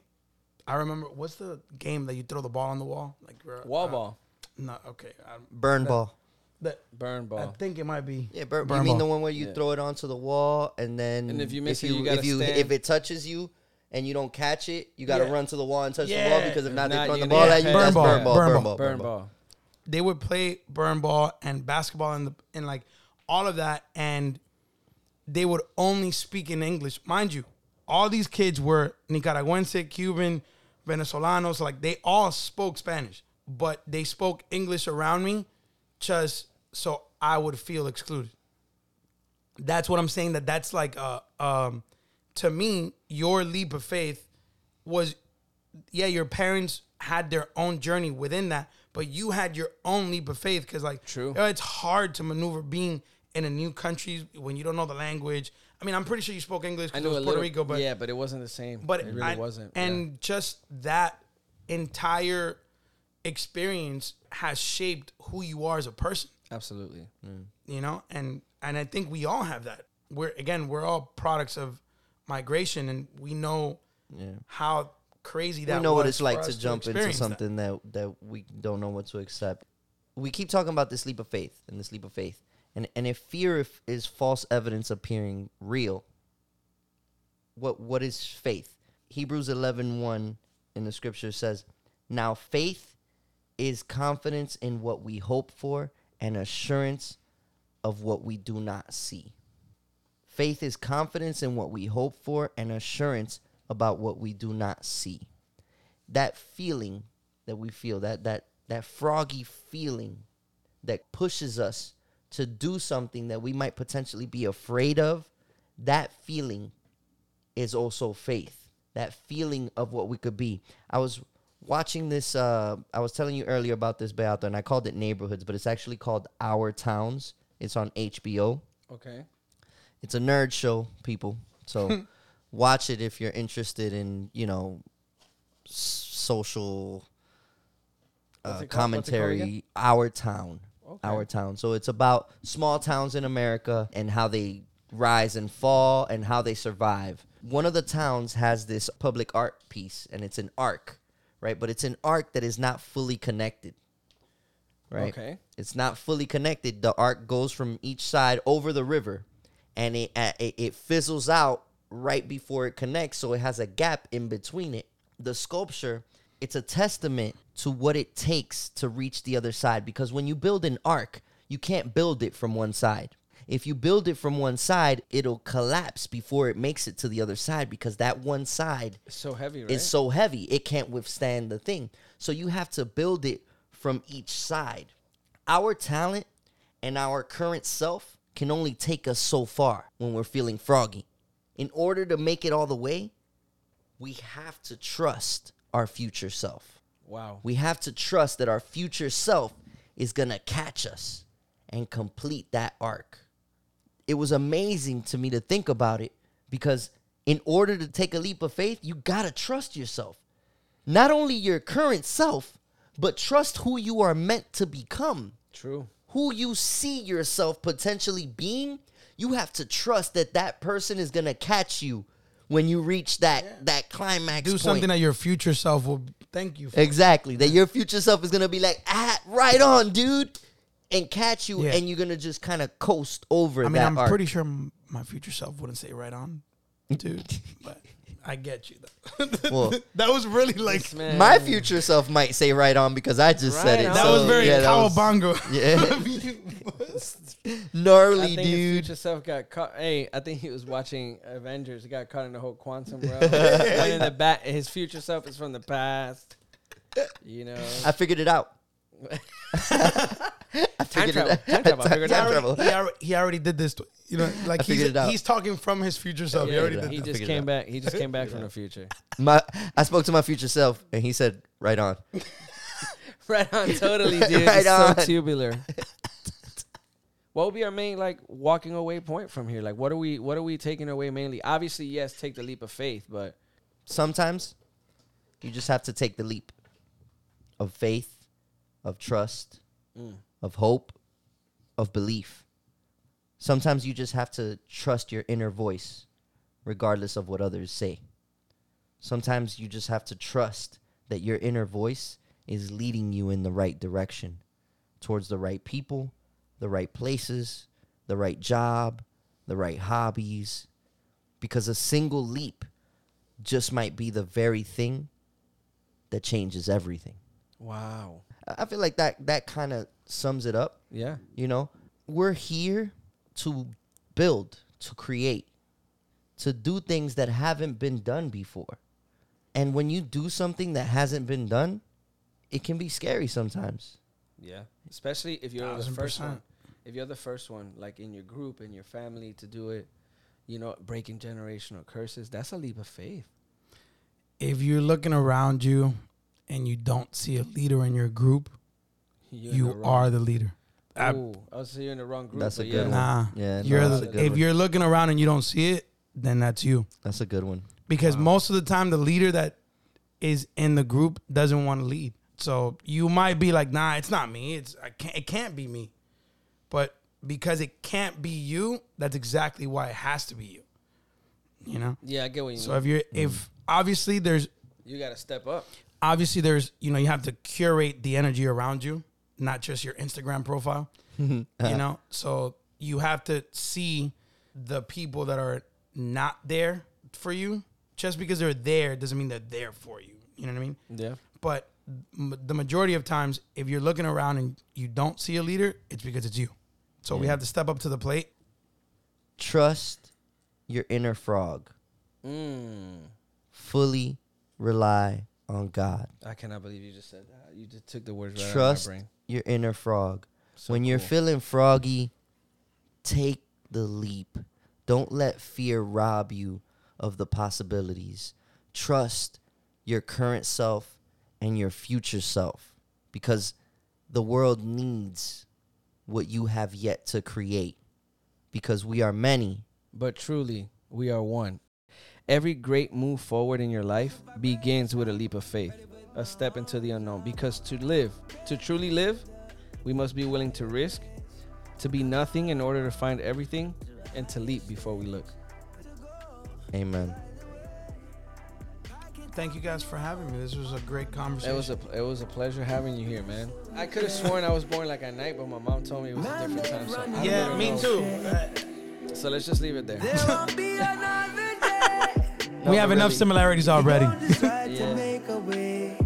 I remember what's the game that you throw the ball on the wall? Like uh, Wall uh, ball, no okay I, Burn ball. That, burn ball. I think it might be Yeah, burn. burn you mean ball. the one where you Yeah. throw it onto the wall and then And if you miss it, you gotta if you stand. if it touches you and you don't catch it, you got to Yeah. run to the wall and touch the Yeah. wall because if not, If not, they throw the you're ball gonna at you. burn That's ball, burn ball. burn Burn ball, ball. burn ball. they would play burn ball and basketball and the and like all of that and they would only speak in English. Mind you, all these kids were Nicaraguense, Cuban, Venezolanos, like they all spoke Spanish, but they spoke English around me just so I would feel excluded. That's what I'm saying that that's like uh um to me your leap of faith was yeah, your parents had their own journey within that, but you had your own leap of faith because, like, True. yo, it's hard to maneuver being in a new country when you don't know the language. I mean, I'm pretty sure you spoke English because it was Puerto little, Rico, but yeah, but it wasn't the same. but it really I- wasn't. And yeah. just that entire experience has shaped who you are as a person. Absolutely. Mm. you know and and i think we all have that we're again we're all products of migration and we know Yeah. how crazy that we know what it's like to jump into experience that. something that. that we don't know what to accept. We keep talking about this leap of faith and this leap of faith, and and if fear if, is false evidence appearing real, what what is faith? Hebrews 11, 1 in the scripture says, "Now faith is confidence in what we hope for and assurance of what we do not see." Faith is confidence in what we hope for and assurance about what we do not see. That feeling that we feel, that that that froggy feeling that pushes us to do something that we might potentially be afraid of, that feeling is also faith. That feeling of what we could be. I was watching this uh I was telling you earlier about this Beato and I called it neighborhoods, but it's actually called Our Towns. It's on HBO. Okay. It's a nerd show, people. So watch it if you're interested in, you know, s- social uh, it called? What's it called again? commentary. Our town, Okay. our town. So it's about small towns in America and how they rise and fall and how they survive. One of the towns has this public art piece, and it's an arc, right? But it's an arc that is not fully connected, right? Okay. It's not fully connected. The arc goes from each side over the river, and it it, it fizzles out right before it connects, so it has a gap in between it. The sculpture, it's a testament to what it takes to reach the other side. Because when you build an arc, you can't build it from one side. If you build it from one side, it'll collapse before it makes it to the other side because that one side It's so heavy, right? is so heavy it can't withstand the thing. So you have to build it from each side. Our talent and our current self can only take us so far when we're feeling froggy. In order to make it all the way, we have to trust our future self. wow. We have to trust that our future self is going to catch us and complete that arc. It was amazing to me to think about it because in order to take a leap of faith, you got to trust yourself. Not only your current self, but trust who you are meant to become. True. Who you see yourself potentially being, you have to trust that that person is going to catch you when you reach that that climax do point. something that your future self will thank you for Exactly. That your future self is gonna be like, ah, right on, dude, and catch you, Yeah. and you're gonna just kind of coast over. i mean that i'm arc. pretty sure m- my future self wouldn't say right on dude but i get you though. Well- that was really like This man- My future self might say right on because I just said Right it. on. that so, was very yeah, that was cowabunga Yeah. I gnarly, think his dude. future self got caught. Hey, I think he was watching Avengers. He got caught in the whole quantum realm. Went in the back. His future self is from the past. You know. I figured it out. I figured travel. it Time travel. I figured it Time out. travel. he, already, he already did this to- you know like he's, it out. he's talking from his future self he already did he just came back. He just came back from the future. My, I spoke to my future self, and he said, "Right on." Right on, totally, dude. Right it's on. so tubular. what would be our main like walking away point from here? Like, what are we? What are we taking away mainly? Obviously, yes, take the leap of faith, but Sometimes you just have to take the leap of faith, of trust, Mm. Of hope, of belief. Sometimes you just have to trust your inner voice, regardless of what others say. Sometimes you just have to trust that your inner voice is leading you in the right direction, towards the right people, the right places, the right job, the right hobbies. Because a single leap just might be the very thing that changes everything. wow, I I feel like that that kind of sums it up. yeah, You know, we're here to build, to create, to do things that haven't been done before. And when you do something that hasn't been done, it can be scary sometimes. yeah. Especially if you're the first percent. one. If you're the first one, like in your group, in your family, to do it, you know, breaking generational curses, that's a leap of faith. if you're looking around you and you don't see a leader in your group You're in the are the leader I- Ooh, I was you're in the wrong group. That's a good yeah. one. nah Yeah, you're no, the, a good if one. you're looking around and you don't see it then that's you That's a good one. because most of the time the leader that is in the group doesn't want to lead so you might be like nah it's not me it's I can't it can't be me But because it can't be you, that's exactly why it has to be you. You know. Yeah, I get what you So mean. So if you're if mm. obviously there's you got to step up. Obviously there's you know you have to curate the energy around you not just your instagram profile you know? So you have to see the people that are not there for you. Just because they're there doesn't mean they're there for you. You know what i mean? Yeah. but m- the majority of times if you're looking around and you don't see a leader it's because it's you. So we have to step up to the plate. Trust your inner frog. Mm. Fully rely on God. I cannot believe you just said that. You just took the words right Trust out of my brain. your inner frog. So when you're feeling froggy, take the leap. Don't let fear rob you of the possibilities. Trust your current self and your future self because the world needs what you have yet to create because we are many. But truly, we are one. Every great move forward in your life begins with a leap of faith, a step into the unknown. Because to live, to truly live, we must be willing to risk, to be nothing in order to find everything, and to leap before we look. Amen. thank you guys for having me this was a great conversation It was a it was a pleasure having you here, man. I could have sworn I was born like at night, but my mom told me it was a different time. So yeah me know. too Uh, So let's just leave it there. There No, we have enough really- similarities already Yeah. to make a way.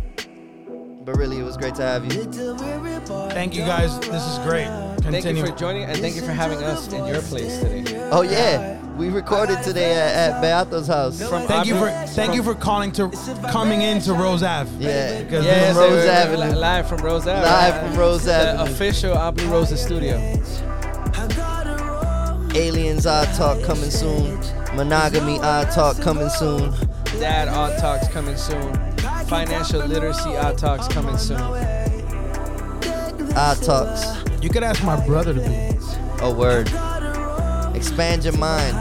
But really, it was great to have you. Little weary boy, thank you guys this is great Thank you for joining and thank you for having us in your place today. Oh, yeah. We recorded today at, at Beato's house. From Thank you for Abu- thank you for calling to coming into Rose Ave. Yeah. Because Yes, From they Rose were Avenue. li- live from Rose Avenue. Live from Rose Ave. The official Odd Blue Rose studio. I gotta roll. Aliens Odd Talk coming soon. Monogamy Odd Talk coming soon. Dad Odd Talks coming soon. Financial literacy Odd Talks coming soon. Odd Talks. You could ask my brother to be. A word. Expand your mind.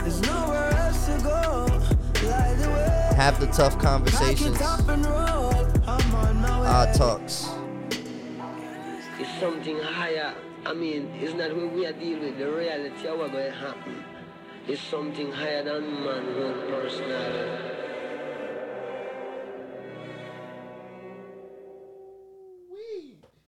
There's nowhere else to go. Light the way. Have the tough conversations. Top and. I'm on my way. Odd Talks. It's something higher. I mean, it's not what we are dealing with. The reality of what's going to happen. It's something higher than man, one personal